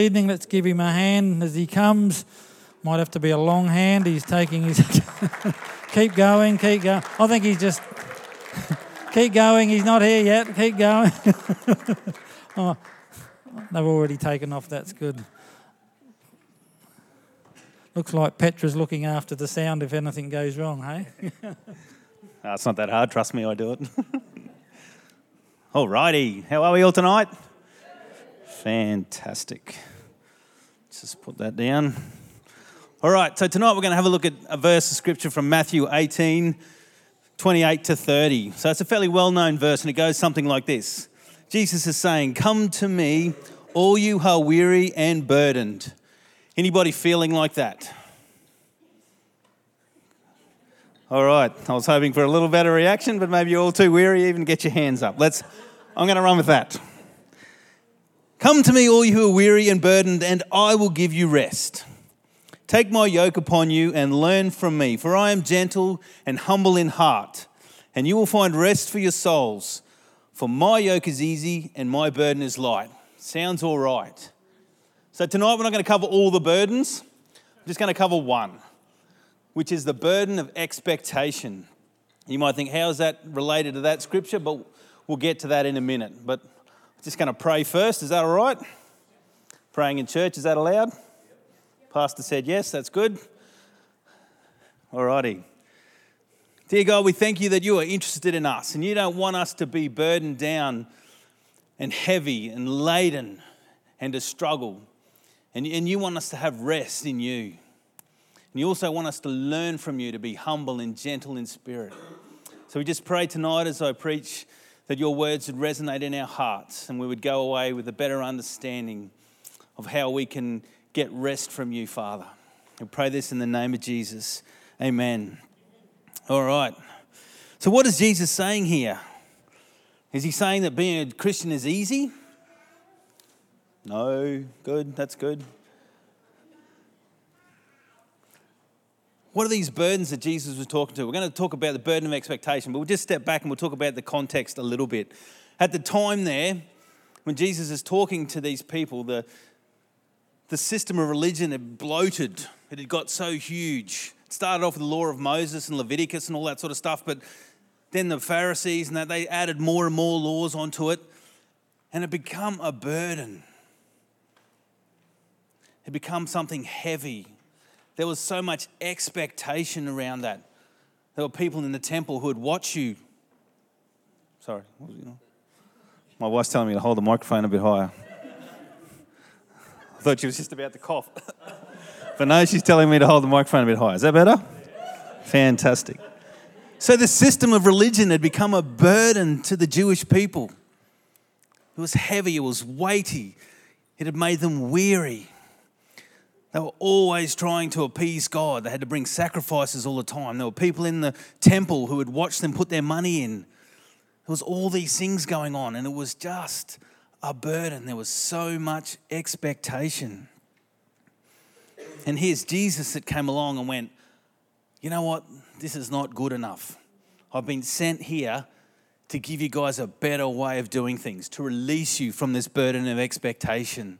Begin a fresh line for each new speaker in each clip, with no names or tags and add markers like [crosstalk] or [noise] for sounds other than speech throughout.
Evening, let's give him a hand as he comes. Might have to be a long hand. He's taking his. [laughs] keep going, keep going. I think he's just. [laughs] keep going. He's not here yet. Keep going. [laughs] oh, they've already taken off. That's good. Looks like Petra's looking after the sound if anything goes wrong, hey?
Uh, it's not that hard, trust me, I do it. Alrighty, how are we all tonight? Fantastic. Just put that down. All right, so tonight we're going to have a look at a verse of scripture from Matthew 18, 28 to 30. So it's a fairly well known verse, and it goes something like this Jesus is saying, Come to me, all you who are weary and burdened. Anybody feeling like that? All right, I was hoping for a little better reaction, but maybe you're all too weary even get your hands up. Let's, I'm going to run with that. Come to me, all you who are weary and burdened, and I will give you rest. Take my yoke upon you and learn from me, for I am gentle and humble in heart, and you will find rest for your souls. For my yoke is easy and my burden is light. Sounds all right. So tonight we're not going to cover all the burdens, I'm just going to cover one which is the burden of expectation. You might think, how is that related to that scripture? But we'll get to that in a minute. But just going to pray first. Is that all right? Praying in church, is that allowed? Pastor said yes, that's good. All righty. Dear God, we thank you that you are interested in us and you don't want us to be burdened down and heavy and laden and to struggle. And, and you want us to have rest in you. And you also want us to learn from you to be humble and gentle in spirit. So we just pray tonight as I preach that your words would resonate in our hearts and we would go away with a better understanding of how we can get rest from you, Father. We pray this in the name of Jesus. Amen. All right. So, what is Jesus saying here? Is he saying that being a Christian is easy? No. Good. That's good. What are these burdens that Jesus was talking to? We're going to talk about the burden of expectation, but we'll just step back and we'll talk about the context a little bit. At the time there, when Jesus is talking to these people, the, the system of religion had bloated, it had got so huge. It started off with the law of Moses and Leviticus and all that sort of stuff, but then the Pharisees and that they added more and more laws onto it, and it become a burden. It become something heavy there was so much expectation around that. There were people in the temple who would watch you. Sorry, my wife's telling me to hold the microphone a bit higher. I thought she was just about to cough. [laughs] but no, she's telling me to hold the microphone a bit higher. Is that better? Fantastic. So the system of religion had become a burden to the Jewish people. It was heavy, it was weighty, it had made them weary. They were always trying to appease God. They had to bring sacrifices all the time. There were people in the temple who would watch them put their money in. There was all these things going on, and it was just a burden. There was so much expectation. And here's Jesus that came along and went, You know what? This is not good enough. I've been sent here to give you guys a better way of doing things, to release you from this burden of expectation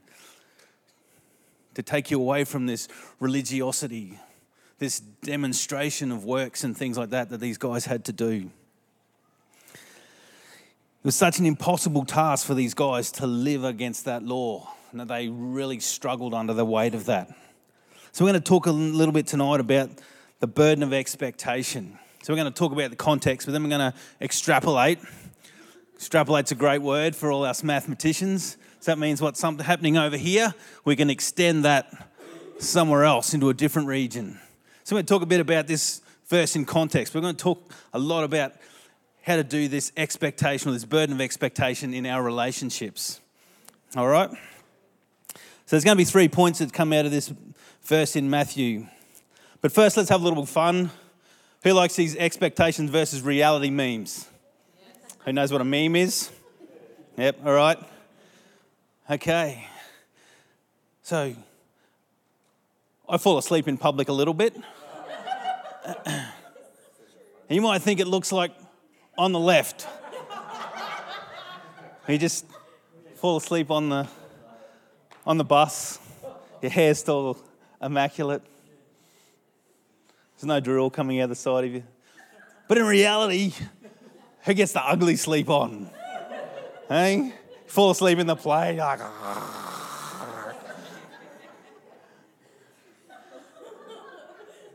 to take you away from this religiosity, this demonstration of works and things like that that these guys had to do. It was such an impossible task for these guys to live against that law, and that they really struggled under the weight of that. So, we're going to talk a little bit tonight about the burden of expectation. So, we're going to talk about the context, but then we're going to extrapolate. Extrapolate's a great word for all us mathematicians. So that means what's happening over here, we can extend that somewhere else into a different region. So we're going to talk a bit about this verse in context. We're going to talk a lot about how to do this expectation or this burden of expectation in our relationships. All right? So there's going to be three points that come out of this verse in Matthew. But first, let's have a little fun. Who likes these expectations versus reality memes? Who knows what a meme is? Yep, all right. Okay. So, I fall asleep in public a little bit. you might think it looks like on the left. You just fall asleep on the on the bus, your hair's still immaculate. There's no drill coming out the side of you. But in reality, who gets the ugly sleep on? Hey? Fall asleep in the plane, like,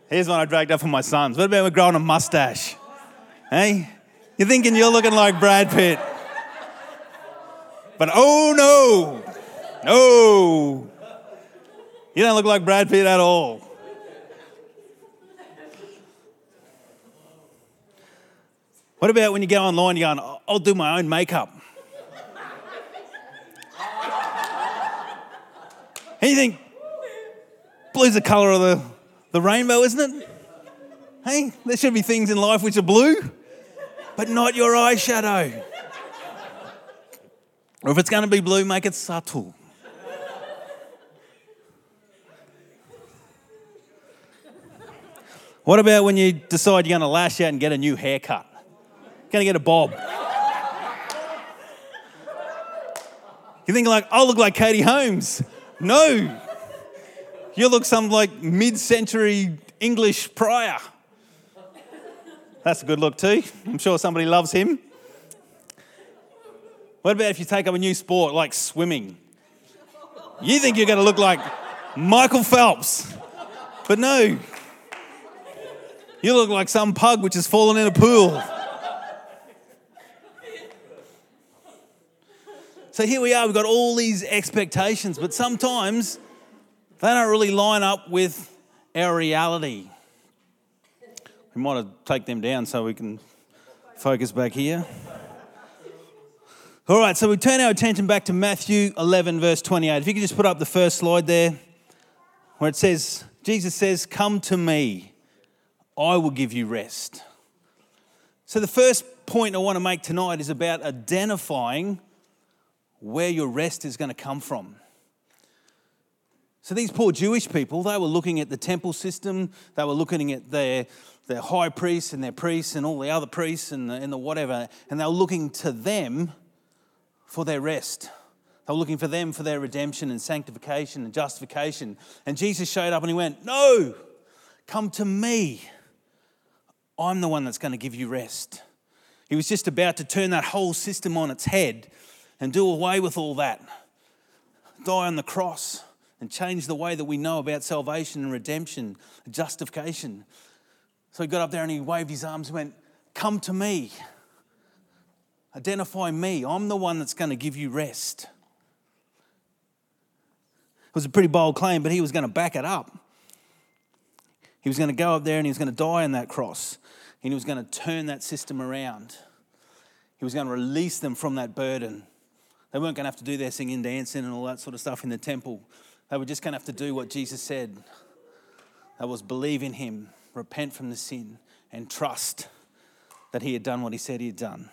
Here's one I dragged up for my sons. What about growing a mustache? Hey? You're thinking you're looking like Brad Pitt. But oh no, no. You don't look like Brad Pitt at all. What about when you go online, you're going, I'll do my own makeup? You think, blue's the colour of the, the rainbow, isn't it? Hey, there should be things in life which are blue, but not your eyeshadow. Or if it's going to be blue, make it subtle. What about when you decide you're going to lash out and get a new haircut? Going to get a bob. You think like, I'll look like Katie Holmes. No. You look some like mid-century English prior. That's a good look too. I'm sure somebody loves him. What about if you take up a new sport like swimming? You think you're going to look like Michael Phelps. But no, you look like some pug which has fallen in a pool. So here we are, we've got all these expectations, but sometimes they don't really line up with our reality. We might have take them down so we can focus back here. All right, so we turn our attention back to Matthew 11, verse 28. If you could just put up the first slide there, where it says, Jesus says, Come to me, I will give you rest. So, the first point I want to make tonight is about identifying where your rest is going to come from. So, these poor Jewish people, they were looking at the temple system, they were looking at their, their high priests and their priests and all the other priests and the, and the whatever, and they were looking to them for their rest. They were looking for them for their redemption and sanctification and justification. And Jesus showed up and he went, No, come to me. I'm the one that's going to give you rest. He was just about to turn that whole system on its head and do away with all that, die on the cross, and change the way that we know about salvation and redemption, and justification. So he got up there and he waved his arms and went, Come to me. Identify me. I'm the one that's going to give you rest. It was a pretty bold claim, but he was going to back it up. He was going to go up there and he was going to die on that cross and he was going to turn that system around. He was going to release them from that burden. They weren't going to have to do their singing, dancing, and all that sort of stuff in the temple. They were just going to have to do what Jesus said. That was believe in Him, repent from the sin, and trust that He had done what He said He had done.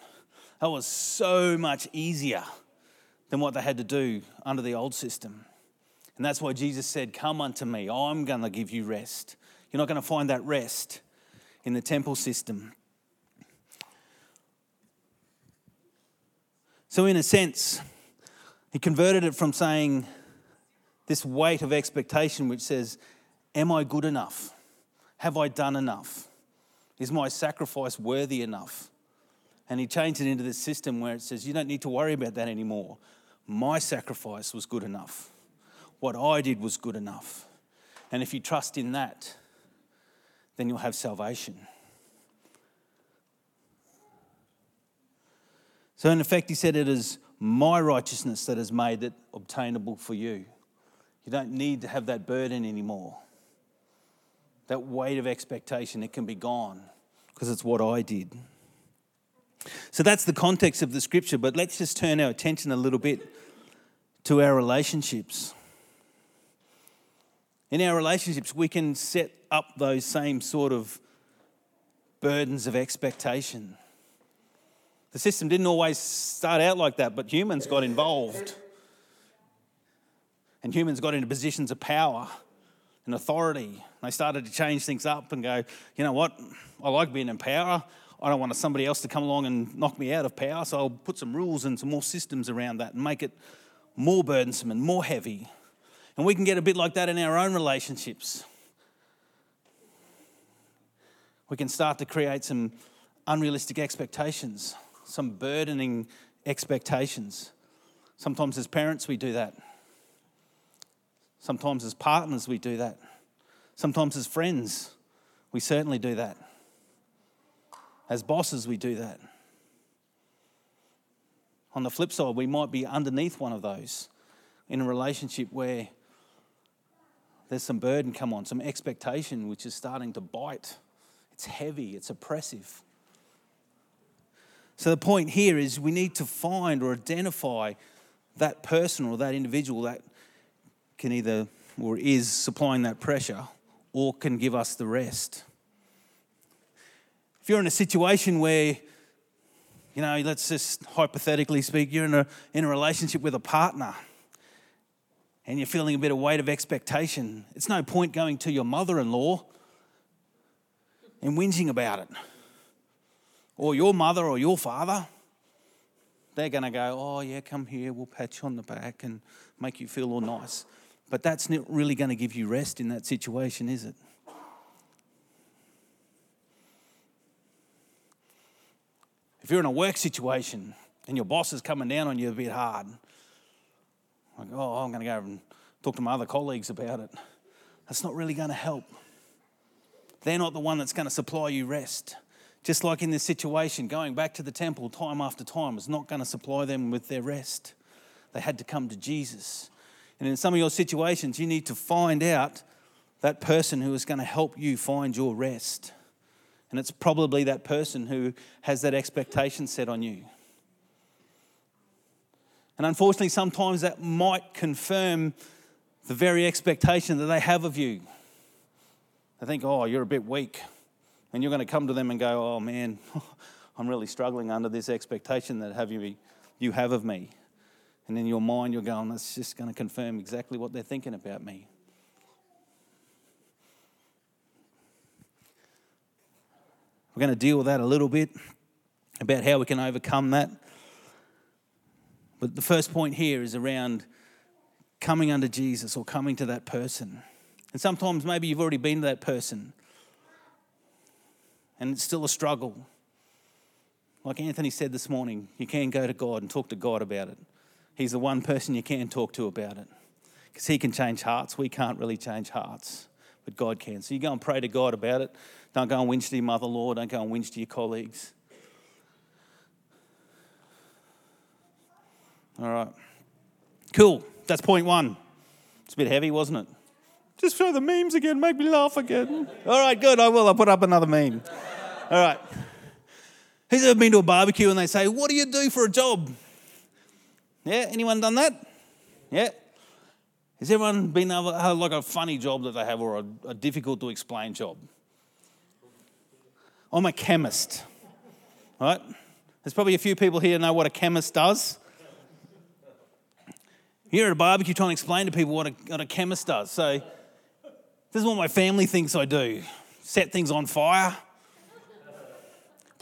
That was so much easier than what they had to do under the old system. And that's why Jesus said, Come unto me, I'm going to give you rest. You're not going to find that rest in the temple system. So, in a sense, he converted it from saying this weight of expectation, which says, Am I good enough? Have I done enough? Is my sacrifice worthy enough? And he changed it into this system where it says, You don't need to worry about that anymore. My sacrifice was good enough. What I did was good enough. And if you trust in that, then you'll have salvation. So, in effect, he said, It is my righteousness that has made it obtainable for you. You don't need to have that burden anymore. That weight of expectation, it can be gone because it's what I did. So that's the context of the scripture, but let's just turn our attention a little bit to our relationships. In our relationships, we can set up those same sort of burdens of expectation. The system didn't always start out like that, but humans got involved. And humans got into positions of power and authority. They started to change things up and go, you know what? I like being in power. I don't want somebody else to come along and knock me out of power, so I'll put some rules and some more systems around that and make it more burdensome and more heavy And we can get a bit like that in our own relationships. We can start to create some unrealistic expectations, some burdening expectations. Sometimes as parents, we do that. Sometimes as partners, we do that. Sometimes as friends, we certainly do that. As bosses, we do that. On the flip side, we might be underneath one of those in a relationship where there's some burden come on, some expectation which is starting to bite. It's heavy, it's oppressive. So the point here is we need to find or identify that person or that individual that can either or is supplying that pressure or can give us the rest. If you're in a situation where, you know, let's just hypothetically speak, you're in a, in a relationship with a partner and you're feeling a bit of weight of expectation, it's no point going to your mother in law and whinging about it. Or your mother or your father. They're going to go, oh, yeah, come here, we'll pat you on the back and make you feel all nice. But that's not really going to give you rest in that situation, is it? If you're in a work situation and your boss is coming down on you a bit hard, like, oh, I'm going to go and talk to my other colleagues about it, that's not really going to help. They're not the one that's going to supply you rest. Just like in this situation, going back to the temple time after time was not going to supply them with their rest. They had to come to Jesus. And in some of your situations, you need to find out that person who is going to help you find your rest. And it's probably that person who has that expectation set on you. And unfortunately, sometimes that might confirm the very expectation that they have of you. They think, oh, you're a bit weak. And you're going to come to them and go, oh man, [laughs] I'm really struggling under this expectation that have you, you have of me. And in your mind, you're going, that's just going to confirm exactly what they're thinking about me. We're going to deal with that a little bit about how we can overcome that. But the first point here is around coming under Jesus or coming to that person. And sometimes maybe you've already been to that person and it's still a struggle. Like Anthony said this morning, you can go to God and talk to God about it. He's the one person you can talk to about it because He can change hearts. We can't really change hearts, but God can. So you go and pray to God about it. Don't go and whinge to your mother law. Don't go and whinge to your colleagues. All right. Cool. That's point one. It's a bit heavy, wasn't it? Just show the memes again. Make me laugh again. All right, good. I will. I'll put up another meme. All right. Who's ever been to a barbecue and they say, What do you do for a job? Yeah, anyone done that? Yeah. Has everyone been able like a funny job that they have or a, a difficult to explain job? I'm a chemist, right? There's probably a few people here know what a chemist does. You're at a barbecue trying to explain to people what a, what a chemist does. So, this is what my family thinks I do set things on fire,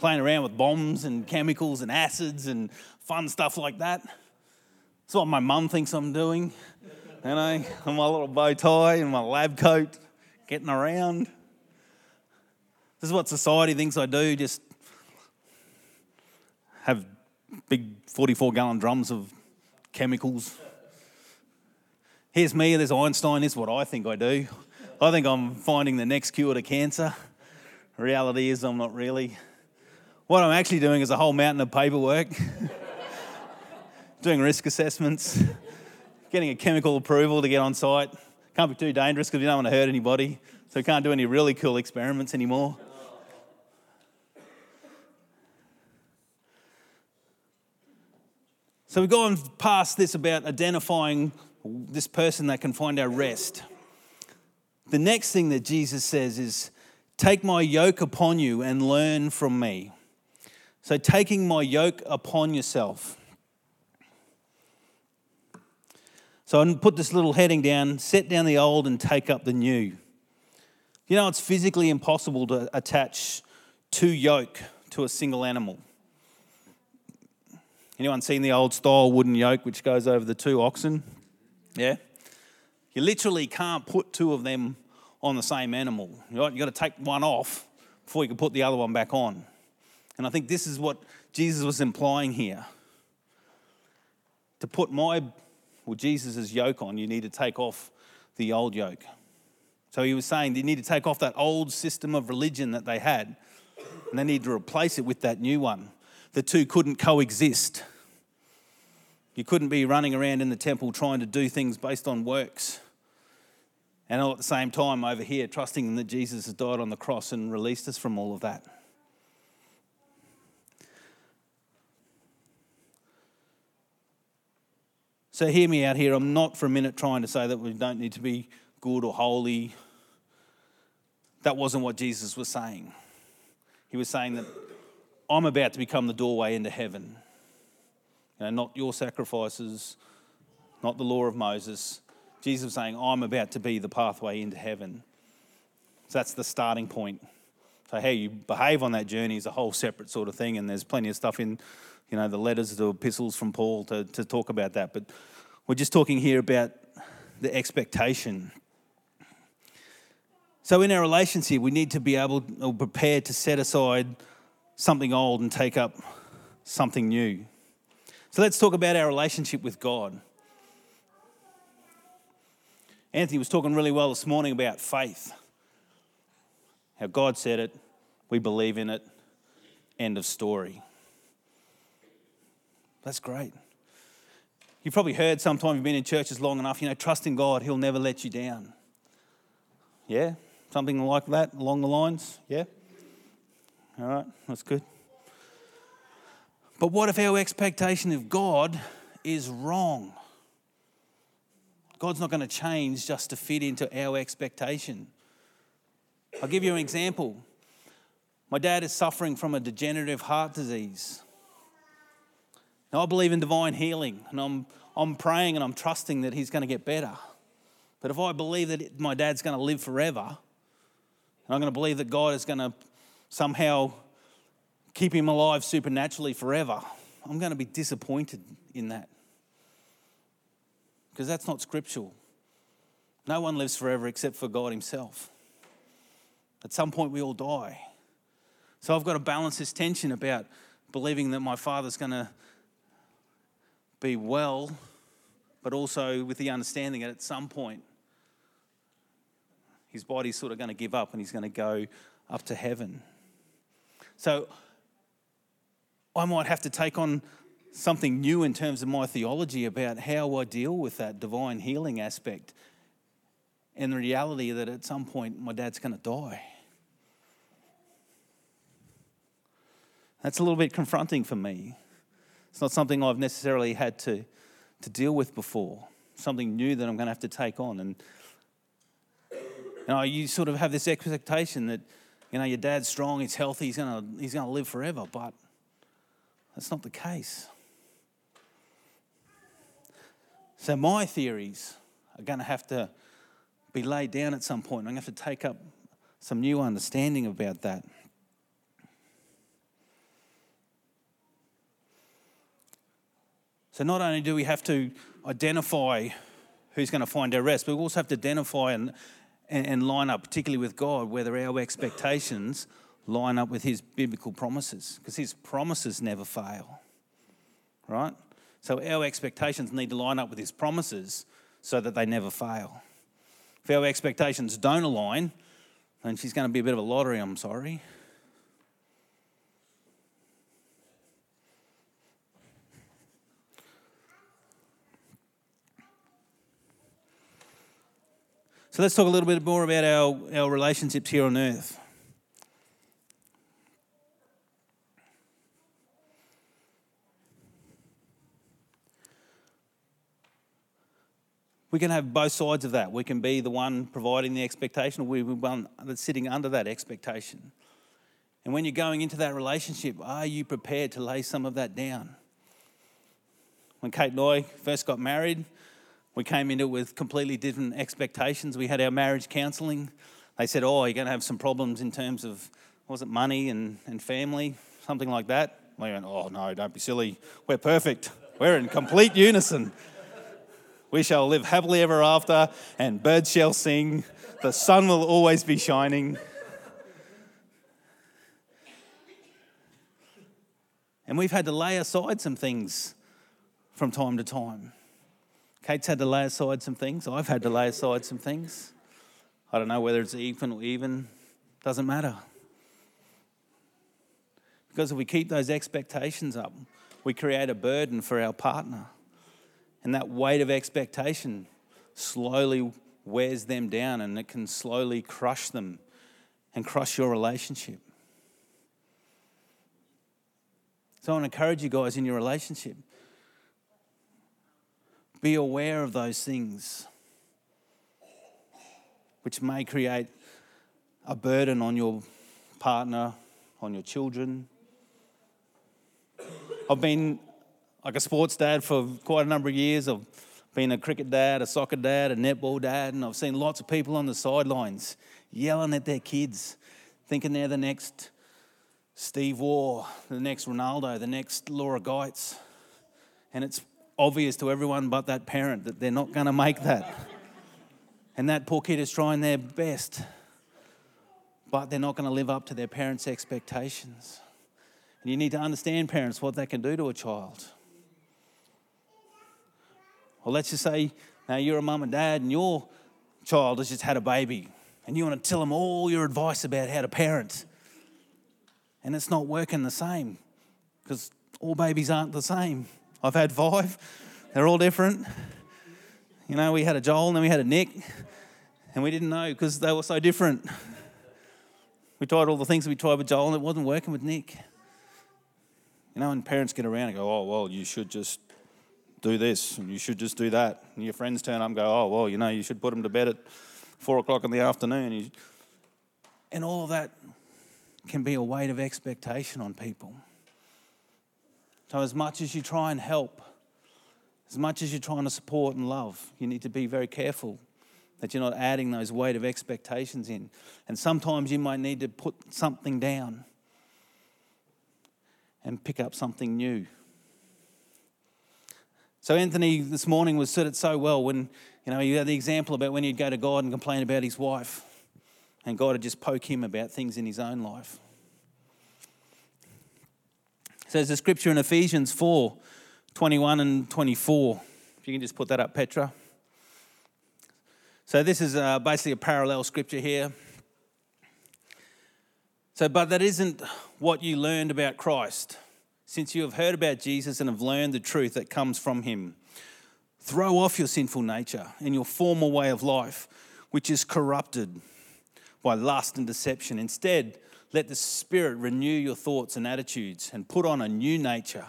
playing around with bombs and chemicals and acids and fun stuff like that. That's what my mum thinks I'm doing. You know, and my little bow tie and my lab coat, getting around. This is what society thinks I do, just have big 44 gallon drums of chemicals. Here's me, there's Einstein, this is what I think I do. I think I'm finding the next cure to cancer. Reality is, I'm not really. What I'm actually doing is a whole mountain of paperwork, doing risk assessments, getting a chemical approval to get on site. Can't be too dangerous because you don't want to hurt anybody, so we can't do any really cool experiments anymore. So we've gone past this about identifying this person that can find our rest. The next thing that Jesus says is, Take my yoke upon you and learn from me. So, taking my yoke upon yourself. So, I put this little heading down set down the old and take up the new. You know, it's physically impossible to attach two yoke to a single animal. Anyone seen the old style wooden yoke which goes over the two oxen? Yeah? You literally can't put two of them on the same animal. Right? You've got to take one off before you can put the other one back on. And I think this is what Jesus was implying here. To put my, well, Jesus' yoke on, you need to take off the old yoke. So he was saying you need to take off that old system of religion that they had, and they need to replace it with that new one. The two couldn't coexist. You couldn't be running around in the temple trying to do things based on works. And all at the same time, over here, trusting that Jesus has died on the cross and released us from all of that. So, hear me out here. I'm not for a minute trying to say that we don't need to be good or holy. That wasn't what Jesus was saying. He was saying that I'm about to become the doorway into heaven. You know, not your sacrifices, not the law of Moses. Jesus was saying, I'm about to be the pathway into heaven. So that's the starting point. So how you behave on that journey is a whole separate sort of thing, and there's plenty of stuff in, you know, the letters, the epistles from Paul to, to talk about that. But we're just talking here about the expectation. So in our relationship, we need to be able or prepared to set aside something old and take up something new. So let's talk about our relationship with God. Anthony was talking really well this morning about faith. How God said it, we believe in it, end of story. That's great. You've probably heard sometime you've been in churches long enough, you know, trust in God, He'll never let you down. Yeah? Something like that along the lines? Yeah? All right, that's good. But what if our expectation of God is wrong? God's not going to change just to fit into our expectation. I'll give you an example. My dad is suffering from a degenerative heart disease. Now, I believe in divine healing, and I'm, I'm praying and I'm trusting that he's going to get better. But if I believe that my dad's going to live forever, and I'm going to believe that God is going to somehow keep him alive supernaturally forever, I'm going to be disappointed in that. Because that's not scriptural. No one lives forever except for God Himself. At some point, we all die. So I've got to balance this tension about believing that my father's going to be well, but also with the understanding that at some point, his body's sort of going to give up and he's going to go up to heaven. So I might have to take on something new in terms of my theology about how I deal with that divine healing aspect and the reality that at some point my dad's going to die. That's a little bit confronting for me. It's not something I've necessarily had to, to deal with before, something new that I'm going to have to take on. And you, know, you sort of have this expectation that you know, your dad's strong, he's healthy, he's going he's going to live forever, but that's not the case. So my theories are going to have to be laid down at some point. I'm going to have to take up some new understanding about that. So not only do we have to identify who's going to find our rest, but we also have to identify and, and line up, particularly with God, whether our expectations line up with His biblical promises, because His promises never fail, right? So our expectations need to line up with His promises so that they never fail. If our expectations don't align, then she's going to be a bit of a lottery, I'm sorry. So let's talk a little bit more about our, our relationships here on earth. we can have both sides of that. We can be the one providing the expectation, or we be one that's sitting under that expectation. And when you're going into that relationship, are you prepared to lay some of that down? When Kate and I first got married, we came into it with completely different expectations. We had our marriage counselling. They said, Oh, you're going to have some problems in terms of, was it money and, and family, something like that. We went, Oh, no, don't be silly. We're perfect. We're in complete unison. We shall live happily ever after, and birds shall sing. The sun will always be shining. And we've had to lay aside some things from time to time. Kate's had to lay aside some things. I've had to lay aside some things. I don't know whether it's even or even, doesn't matter. Because if we keep those expectations up, we create a burden for our partner. And that weight of expectation slowly wears them down and it can slowly crush them and crush your relationship. So I want to encourage you guys in your relationship. Be aware of those things which may create a burden on your partner, on your children. I've been like a sports dad for quite a number of years. I've been a cricket dad, a soccer dad, a netball dad, and I've seen lots of people on the sidelines yelling at their kids, thinking they're the next Steve Waugh, the next Ronaldo, the next Laura Geitz. And it's obvious to everyone but that parent that they're not going to make that. And that poor kid is trying their best, but they're not going to live up to their parents' expectations. And you need to understand, parents, what that can do to a child. Well, let's just say now you're a mum and dad, and your child has just had a baby, and you want to tell them all your advice about how to parent and it's not working the same because all babies aren't the same. I've had five, they're all different. You know, we had a Joel and then we had a Nick, and we didn't know because they were so different. We tried all the things that we tried with Joel and it wasn't working with Nick. You know, and parents get around and go, oh, well, you should just do this and you should just do that. And your friends turn up and go, oh, well, you know, you should put them to bed at four o'clock in the afternoon. And all of that can be a weight of expectation on people. So, as much as you try and help, as much as you're trying to support and love, you need to be very careful that you're not adding those weight of expectations in. And sometimes you might need to put something down and pick up something new. So Anthony this morning was said it so well when you know you had the example about when he'd go to God and complain about his wife and God would just poke him about things in his own life. There's a scripture in Ephesians 4 21 and 24. If you can just put that up, Petra. So this is uh, basically a parallel scripture here. So, but that isn't what you learned about Christ. Since you have heard about Jesus and have learned the truth that comes from him, throw off your sinful nature and your former way of life, which is corrupted by lust and deception. Instead, let the Spirit renew your thoughts and attitudes and put on a new nature,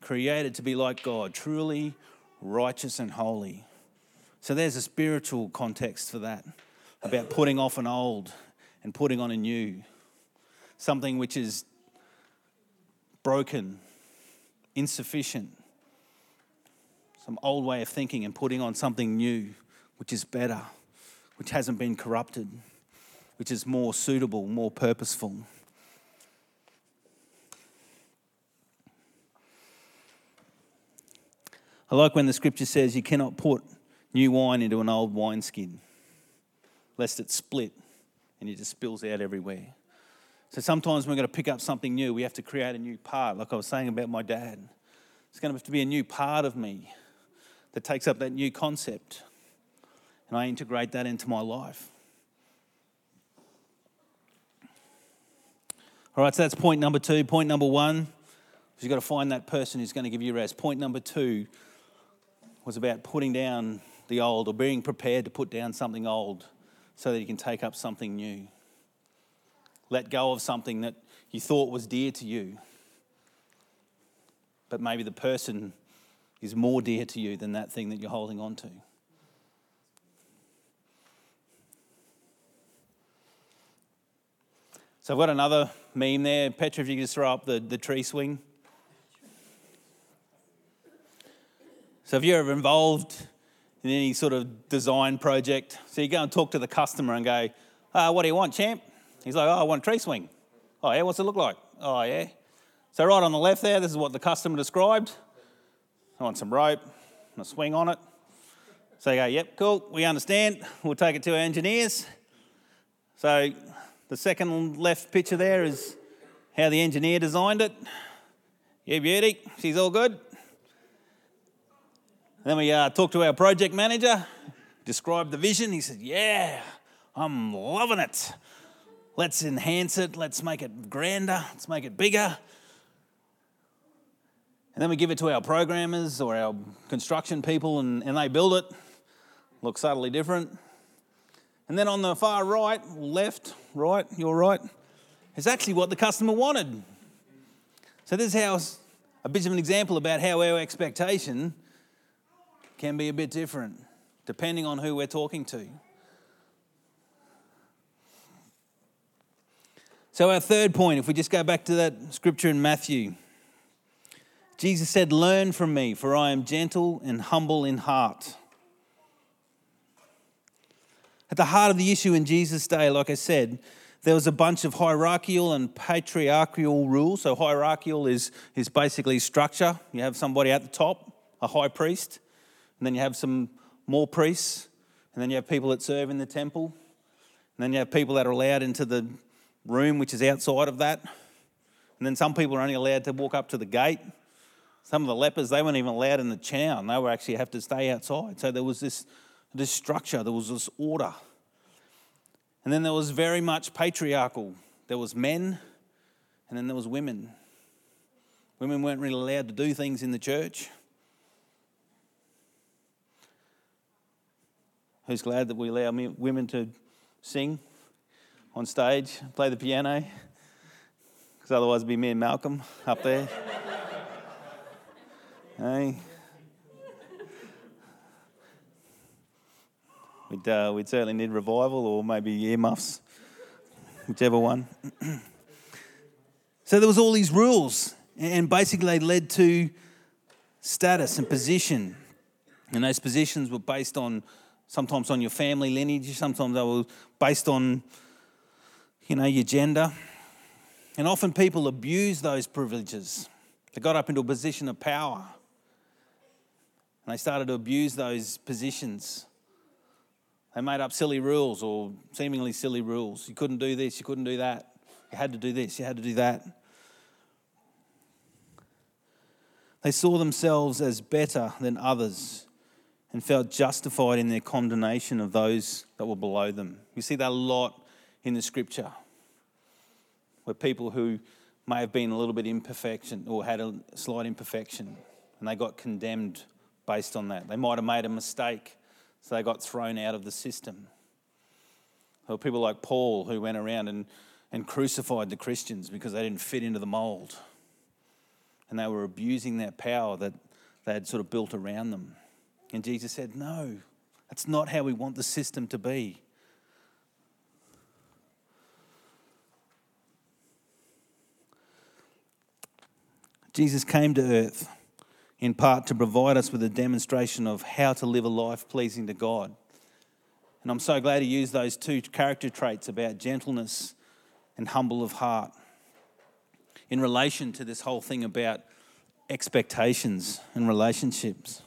created to be like God, truly righteous and holy. So there's a spiritual context for that about putting off an old and putting on a new, something which is broken, insufficient, some old way of thinking, and putting on something new, which is better, which hasn't been corrupted which is more suitable, more purposeful. I like when the scripture says you cannot put new wine into an old wineskin, lest it split and it just spills out everywhere. So sometimes we're going to pick up something new. We have to create a new part, like I was saying about my dad. It's going to have to be a new part of me that takes up that new concept, and I integrate that into my life. All right, so that's point number two. Point number one you've got to find that person who's going to give you rest. Point number two was about putting down the old or being prepared to put down something old so that you can take up something new. Let go of something that you thought was dear to you, but maybe the person is more dear to you than that thing that you're holding on to. So I've got another meme there. Petra, if you could just throw up the, the tree swing. So if you're ever involved in any sort of design project, so you go and talk to the customer and go, uh, what do you want, champ? He's like, oh, I want a tree swing. Oh, yeah, what's it look like? Oh, yeah. So right on the left there, this is what the customer described. I want some rope and a swing on it. So they go, yep, cool, we understand. We'll take it to our engineers. So the second left picture there is how the engineer designed it. Yeah, beauty, she's all good. Then we uh, talked to our project manager, described the vision. He said, Yeah, I'm loving it. Let's enhance it, let's make it grander, let's make it bigger. And then we give it to our programmers or our construction people, and, and they build it. Looks subtly different. And then on the far right, left, right, your right, is actually what the customer wanted. So this is how a bit of an example about how our expectation can be a bit different depending on who we're talking to. So, our third point, if we just go back to that scripture in Matthew, Jesus said, Learn from me, for I am gentle and humble in heart. At the heart of the issue in Jesus' day, like I said, there was a bunch of hierarchical and patriarchal rules. So, hierarchical is, is basically structure. You have somebody at the top, a high priest, and then you have some more priests, and then you have people that serve in the temple, and then you have people that are allowed into the room which is outside of that, and then some people are only allowed to walk up to the gate. Some of the lepers, they weren't even allowed in the town. They were actually have to stay outside. So there was this, this structure, there was this order. And then there was very much patriarchal. There was men, and then there was women. Women weren't really allowed to do things in the church. Who's glad that we allow women to sing on stage, play the piano? Because otherwise, it'd be me and Malcolm up there. [laughs] hey. We'd, uh, we'd certainly need revival or maybe earmuffs, whichever one. so there was all these rules, and basically they led to status and position. And those positions were based on sometimes on your family lineage, sometimes they were based on, you know, your gender. And often people abused those privileges. They got up into a position of power and they started to abuse those positions. They made up silly rules or seemingly silly rules. You couldn't do this, you couldn't do that. You had to do this, you had to do that. They saw themselves as better than others and felt justified in their condemnation of those that were below them. You see that a lot in the scripture, where people who may have been a little bit imperfection or had a slight imperfection, and they got condemned based on that. They might have made a mistake, so they got thrown out of the system. There were people like Paul who went around and, and crucified the Christians because they didn't fit into the mold. And they were abusing that power that they had sort of built around them. And Jesus said, No, that's not how we want the system to be. Jesus came to earth in part to provide us with a demonstration of how to live a life pleasing to God. And I'm so glad he used those two character traits about gentleness and humble of heart in relation to this whole thing about expectations and relationships.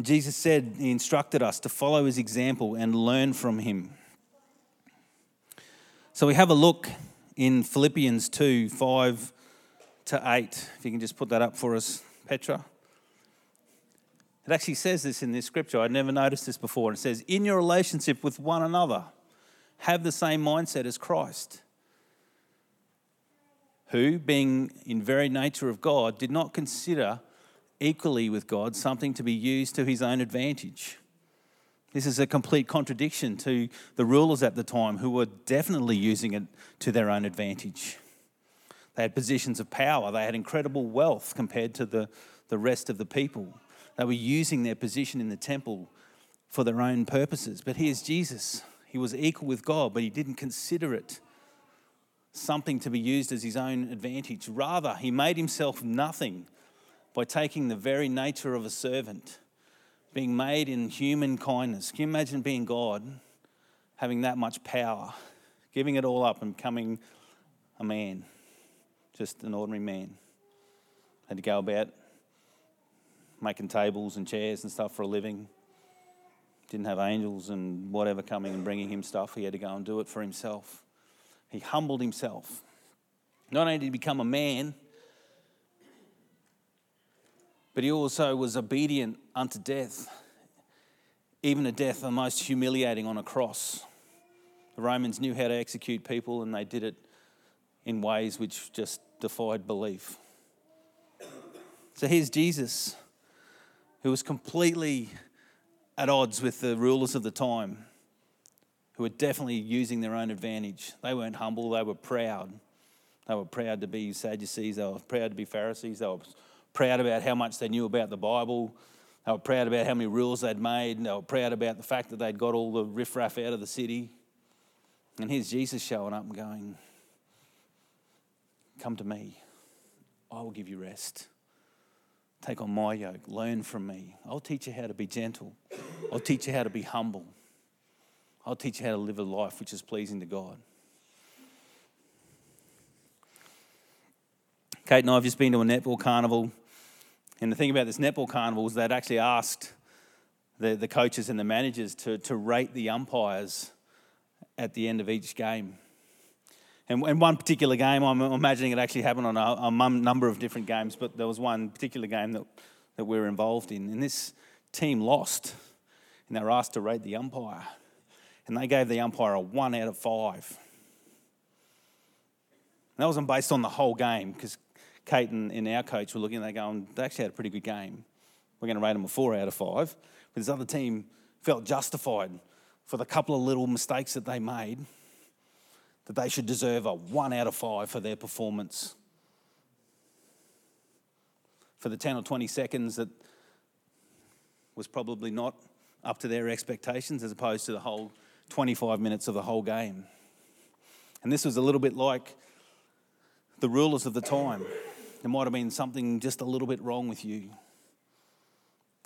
Jesus said, He instructed us to follow His example and learn from Him. So we have a look in Philippians 2 5 to 8. If you can just put that up for us, Petra. It actually says this in this scripture. I'd never noticed this before. It says, In your relationship with one another, have the same mindset as Christ, who, being in very nature of God, did not consider equally with God something to be used to his own advantage. This is a complete contradiction to the rulers at the time who were definitely using it to their own advantage. They had positions of power, they had incredible wealth compared to the, the rest of the people. They were using their position in the temple for their own purposes. But here's Jesus. He was equal with God, but he didn't consider it something to be used as his own advantage. Rather, he made himself nothing by taking the very nature of a servant, being made in human kindness. Can you imagine being God, having that much power, giving it all up and becoming a man, just an ordinary man? Had to go about making tables and chairs and stuff for a living. Didn't have angels and whatever coming and bringing him stuff. He had to go and do it for himself. He humbled himself. Not only did he become a man, but he also was obedient unto death, even a death the most humiliating on a cross. The Romans knew how to execute people, and they did it in ways which just defied belief. So here's Jesus, who was completely at odds with the rulers of the time, who were definitely using their own advantage. They weren't humble, they were proud. They were proud to be Sadducees, they were proud to be Pharisees, they were proud about how much they knew about the Bible. They were proud about how many rules they'd made. and They were proud about the fact that they'd got all the riffraff out of the city. And here's Jesus showing up and going, Come to me. I will give you rest. Take on my yoke. Learn from me. I'll teach you how to be gentle. I'll teach you how to be humble. I'll teach you how to live a life which is pleasing to God. Kate and I have just been to a netball carnival. And the thing about this netball carnival is they'd actually asked the, the coaches and the managers to, to rate the umpires at the end of each game. And, and one particular game, I'm imagining it actually happened on a, a number of different games, but there was one particular game that, that we were involved in. And this team lost, and they were asked to rate the umpire. And they gave the umpire a one out of five. And that wasn't based on the whole game, because Kate and, and our coach were looking, they going, they actually had a pretty good game. We're going to rate them a four out of five. But this other team felt justified for the couple of little mistakes that they made, that they should deserve a one out of five for their performance. For the 10 or 20 seconds that was probably not up to their expectations, as opposed to the whole 25 minutes of the whole game. And this was a little bit like the rulers of the time. There might have been something just a little bit wrong with you.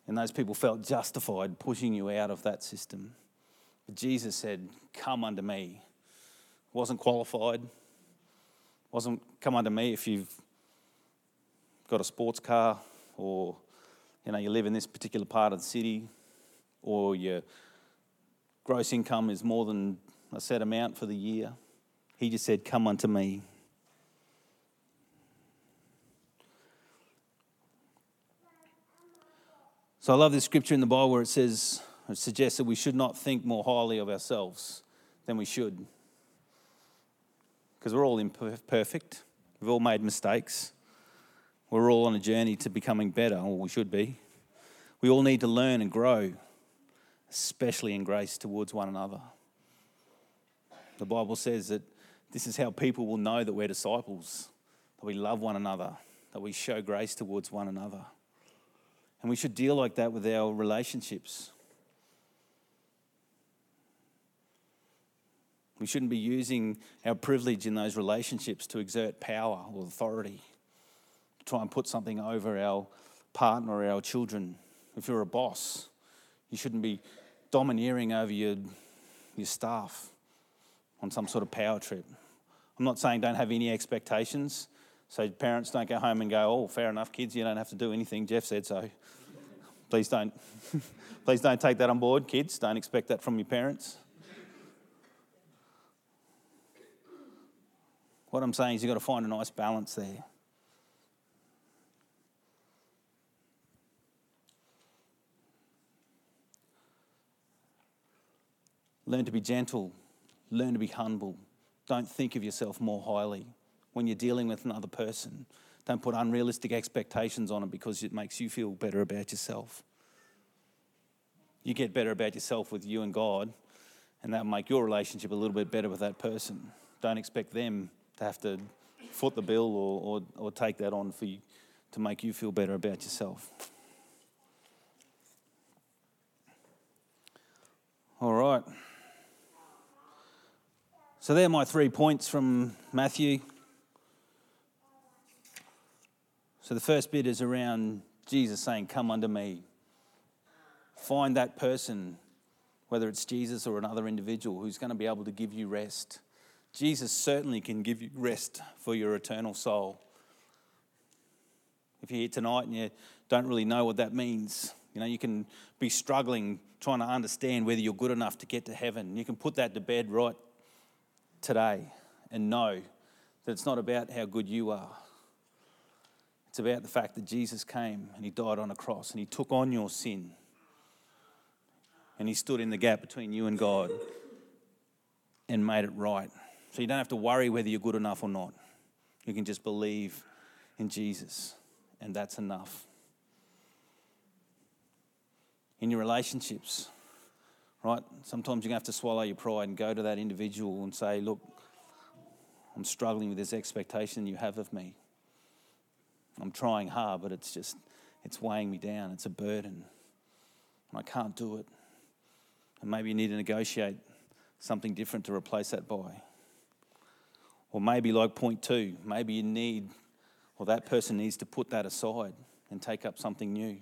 And those people felt justified pushing you out of that system. But Jesus said, Come unto me. Wasn't qualified. Wasn't come unto me if you've got a sports car or you know you live in this particular part of the city or your gross income is more than a set amount for the year. He just said, Come unto me. So I love this scripture in the Bible where it says, it suggests that we should not think more highly of ourselves than we should. Because we're all imperfect, we've all made mistakes, we're all on a journey to becoming better, or we should be. We all need to learn and grow, especially in grace towards one another. The Bible says that this is how people will know that we're disciples, that we love one another, that we show grace towards one another. And we should deal like that with our relationships. We shouldn't be using our privilege in those relationships to exert power or authority, to try and put something over our partner or our children. If you're a boss, you shouldn't be domineering over your, your staff on some sort of power trip. I'm not saying don't have any expectations. So parents don't go home and go, oh, fair enough, kids, you don't have to do anything. Jeff said so. Please don't, [laughs] please don't take that on board, kids. Don't expect that from your parents. What I'm saying is you've got to find a nice balance there. Learn to be gentle. Learn to be humble. Don't think of yourself more highly when you're dealing with another person. Don't put unrealistic expectations on it because it makes you feel better about yourself. You get better about yourself with you and God, and that'll make your relationship a little bit better with that person. Don't expect them to have to foot the bill or, or, or take that on for you to make you feel better about yourself. All right. So, there are my three points from Matthew. So the first bit is around Jesus saying, Come unto me. Find that person, whether it's Jesus or another individual, who's going to be able to give you rest. Jesus certainly can give you rest for your eternal soul. If you're here tonight and you're don't really know what that means. You know, you can be struggling trying to understand whether you're good enough to get to heaven. You can put that to bed right today and know that it's not about how good you are. It's about the fact that Jesus came and he died on a cross and he took on your sin. And he stood in the gap between you and God and made it right. So you don't have to worry whether you're good enough or not. You can just believe in Jesus, and that's enough. In your relationships, right? Sometimes you're going to have to swallow your pride and go to that individual and say, Look, I'm struggling with this expectation you have of me. I'm trying hard, but it's just, it's weighing me down. It's a burden. And I can't do it. And maybe you need to negotiate something different to replace that by. Or maybe, like point two, maybe you need, or that person needs to put that aside and take up something new.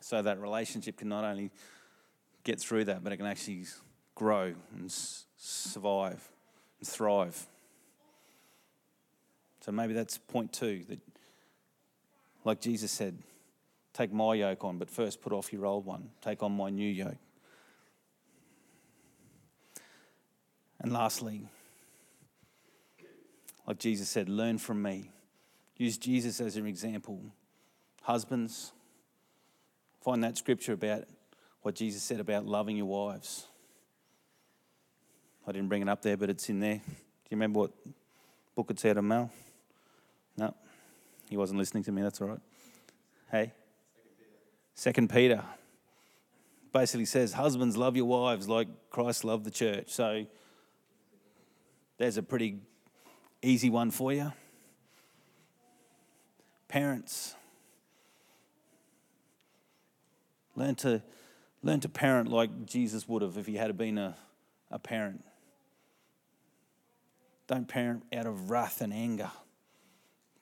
So that relationship can not only get through that, but it can actually grow and survive and thrive. So maybe that's point two that, like Jesus said, take my yoke on, but first put off your old one. Take on my new yoke. And lastly, like Jesus said, learn from me. Use Jesus as an example. Husbands, find that scripture about what Jesus said about loving your wives. I didn't bring it up there, but it's in there. Do you remember what book it said, of, Mel? No, he wasn't listening to me. That's all right. Hey, Second. Peter basically says, "Husbands, love your wives like Christ loved the church." So there's a pretty easy one for you. Parents, learn to learn to parent like Jesus would have if he had been a, a parent. Don't parent out of wrath and anger.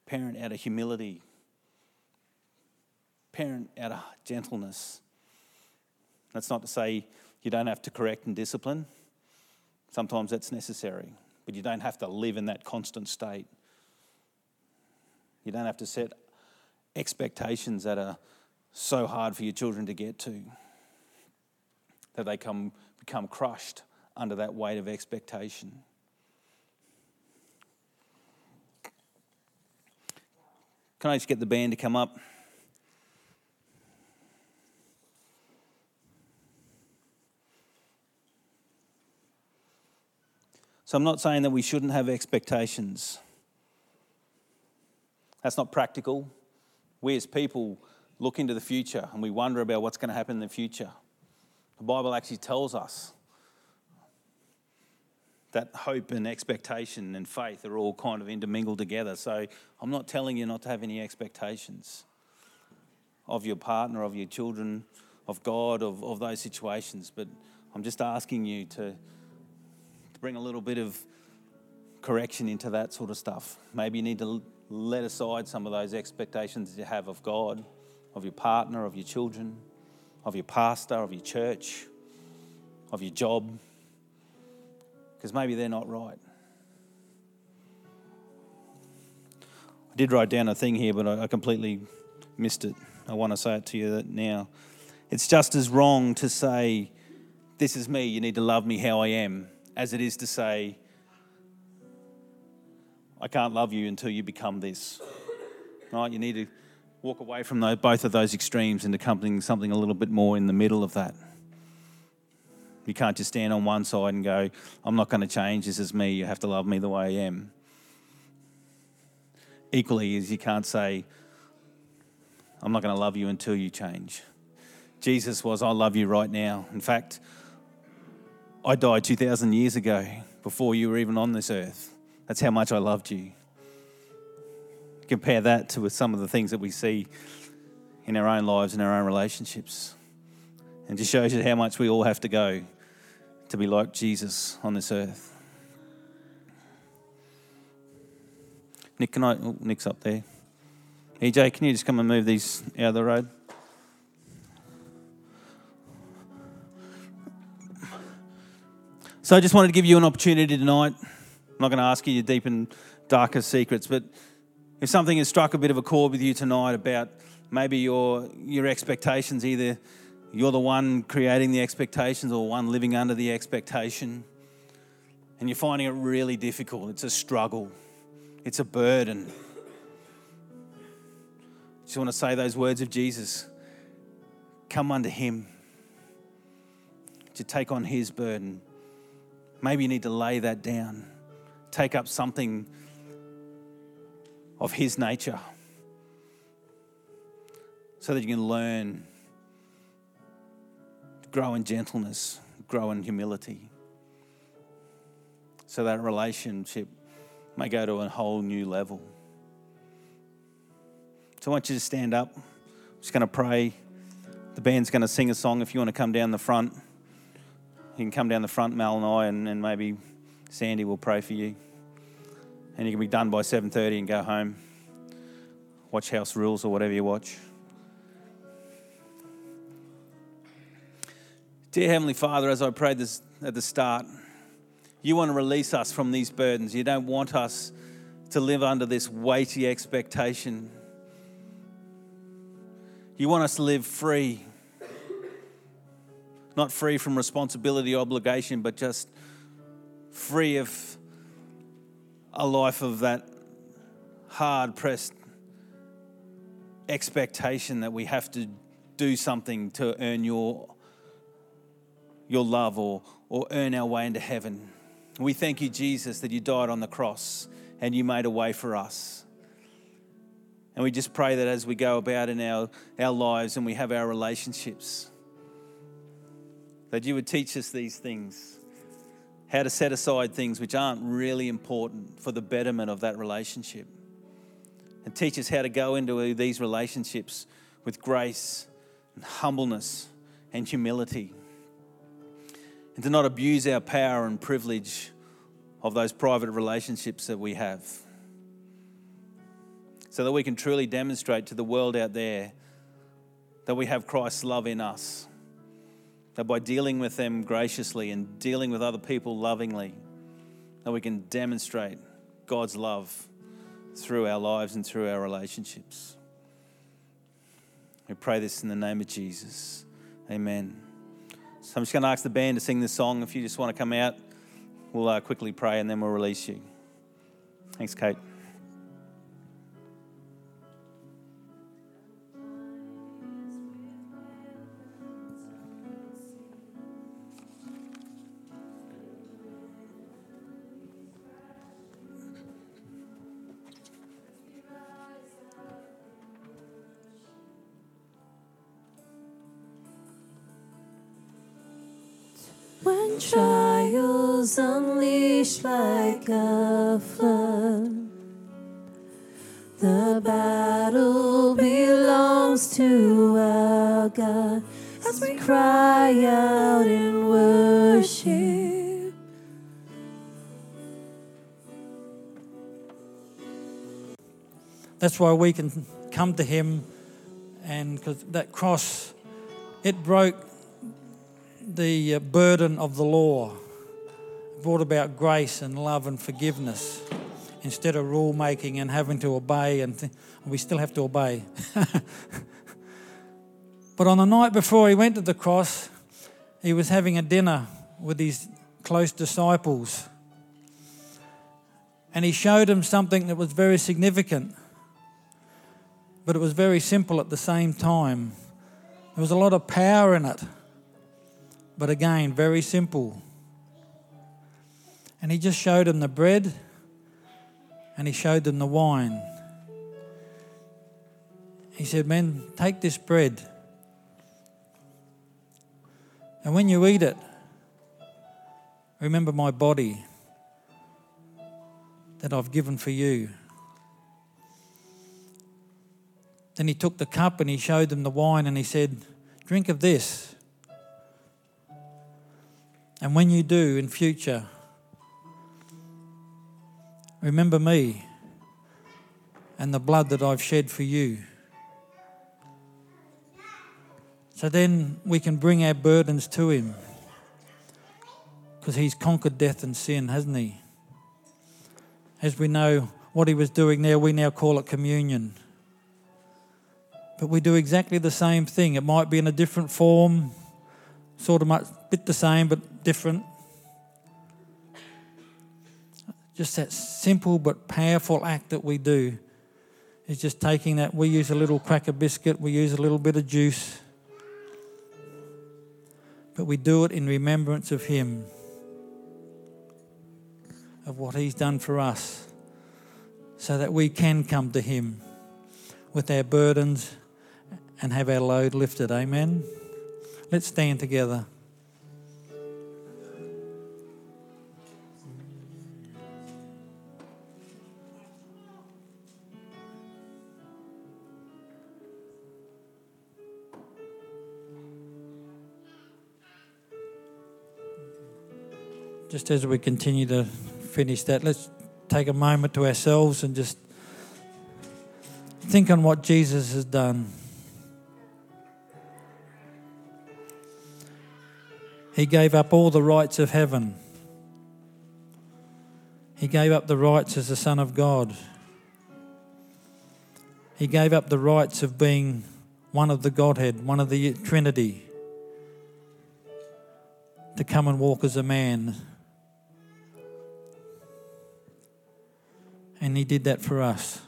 Parent out of humility. Parent out of gentleness. That's not to say you don't have to correct and discipline. Sometimes that's necessary, but you don't have to live in that constant state. You don't have to set expectations that are so hard for your children to get to that they come, become crushed under that weight of expectation. Can I just get the band to come up? So I'm not saying that we shouldn't have expectations. That's not practical. We as people look into the future and we wonder about what's going to happen in the future. The Bible actually tells us that hope and expectation and faith are all kind of intermingled together. So I'm not telling you not to have any expectations of your partner, of your children, of God, of, of those situations, but I'm just asking you to, to bring a little bit of correction into that sort of stuff. Maybe you need to let aside some of those expectations you have of God, of your partner, of your children, of your pastor, of your church, of your job because maybe they're not right. I did write down a thing here, but I, completely missed it. I want to say it to you now. It's just as wrong to say, This is me, you need to love me how I am, as it is to say, I can't love you until you become this. Right? You need to walk away from those, both of those extremes and accompanying something a little bit more in the middle of that. You can't just stand on one side and go, I'm not going to change. This is me. You have to love me the way I am. Equally, as you can't say, I'm not going to love you until you change. Jesus was, I love you right now. In fact, I died 2,000 years ago before you were even on this earth. That's how much I loved you. Compare that to some of the things that we see in our own lives and our own relationships. And just shows you how much we all have to go to be like Jesus on this earth. Nick, can I? Oh, Nick's up there. EJ, can you just come and move these out of the road? So I just wanted to give you an opportunity tonight. I'm not going to ask you your deep and darkest secrets, but if something has struck a bit of a chord with you tonight about maybe your, your expectations either you're the one creating the expectations or one living under the expectation. And you're finding it really difficult. It's a struggle, it's a burden. Just want to say those words of Jesus come under Him to take on His burden. Maybe you need to lay that down, take up something of His nature so that you can learn to grow in gentleness, grow in humility, so that relationship may go to a whole new level. So I want you to stand up. I'm just going to pray. The band's going to sing a song. If you want to come down the front, you can come down the front, Mal and I, and, and maybe Sandy will pray for you. And you can be done by 7.30 and go home. Watch House Rules or whatever you watch. Dear Heavenly Father, as I prayed this at the start, you want to release us from these burdens. You don't want us to live under this weighty expectation. You want us to live free. Not free from responsibility, or obligation, but just free of a life of that hard pressed expectation that we have to do something to earn your your love or, or earn our way into heaven. We thank you, Jesus, that you died on the cross and you made a way for us. And we just pray that as we go about in our, our lives and we have our relationships, that you would teach us these things, how to set aside things which aren't really important for the betterment of that relationship. And teach us how to go into these relationships with grace and humbleness and humility and to not abuse our power and privilege of those private relationships that we have. So that we can truly demonstrate to the world out there that we have Christ's love in us. That by dealing with them graciously and dealing with other people lovingly, that we can demonstrate God's love through our lives and through our relationships. We pray this in the name of Jesus. Amen. So I'm just going to ask the band to sing this song. If you just want to come out, we'll uh, quickly pray and then we'll release you. Thanks, Kate.
Trials unleash like a flood, the battle belongs to our God as we cry out in worship.
That's why we can come to Him, and because that cross, it broke the uh, burden of the law, brought about grace and love and forgiveness instead of rule making and having to obey, and th- we still have to obey. [laughs] but on the night before he went to the cross, he was having a dinner with his close disciples. And he showed them something that was very significant, but it was very simple at the same time. There was a lot of power in it, but again, very simple. And he just showed them the bread and he showed them the wine. He said, Men, take this bread. And when you eat it, remember my body that I've given for you. Then he took the cup and he showed them the wine and he said, Drink of this. And when you do in future, remember me and the blood that I've shed for you. So then we can bring our burdens to Him because He's conquered death and sin, hasn't He? As we know what He was doing there, we now call it communion. But we do exactly the same thing. It might be in a different form, sort of much, bit the same, but different. Just that simple but powerful act that we do is just taking that. We use a little cracker biscuit, we use a little bit of juice, but we do it in remembrance of Him, of what He's done for us, so that we can come to Him with our burdens and have our load lifted. Amen. Let's stand together. Just as we continue to finish that, let's take a moment to ourselves and just think on what Jesus has done. He gave up all the rights of heaven. He gave up the rights as the Son of God. He gave up the rights of being one of the Godhead, one of the Trinity, to come and walk as a man. And He did that for us,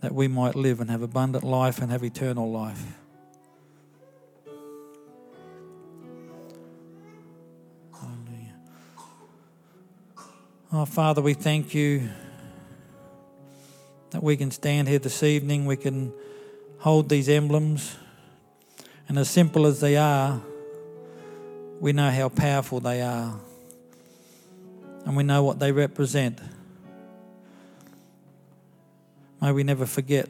that we might live and have abundant life and have eternal life. Oh, Father, we thank you that we can stand here this evening, we can hold these emblems, and as simple as they are, we know how powerful they are, and we know what they represent. May we never forget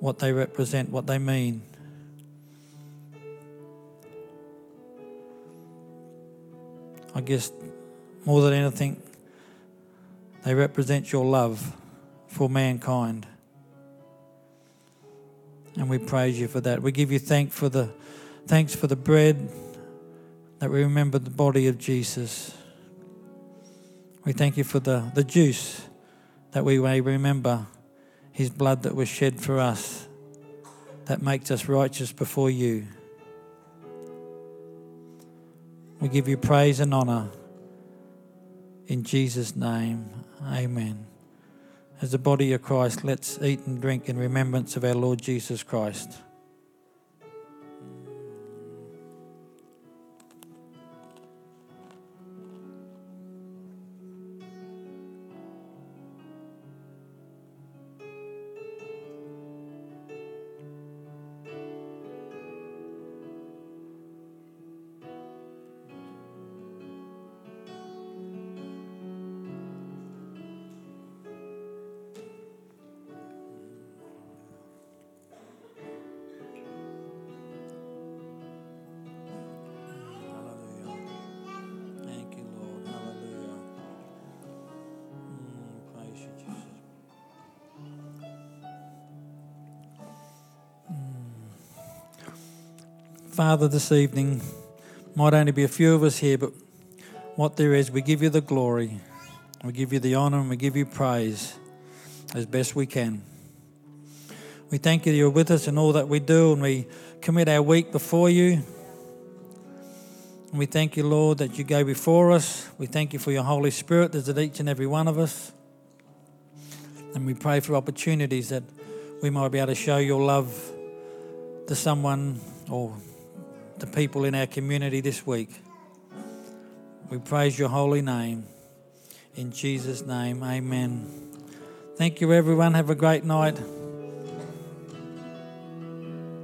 what they represent, what they mean. I guess more than anything, they represent your love for mankind. And we praise you for that. We give you thank for the thanks for the bread that we remember the body of Jesus. We thank you for the, the juice that we may remember his blood that was shed for us that makes us righteous before you. We give you praise and honor in Jesus' name. Amen. As the body of Christ, let's eat and drink in remembrance of our Lord Jesus Christ. Father, this evening might only be a few of us here, but what there is, we give you the glory, we give you the honor, and we give you praise as best we can. We thank you that you're with us in all that we do, and we commit our week before you. And we thank you, Lord, that you go before us. We thank you for your Holy Spirit that's at each and every one of us. And we pray for opportunities that we might be able to show your love to someone or to people in our community this week. We praise your holy name. In Jesus' name, amen. Thank you, everyone. Have a great night.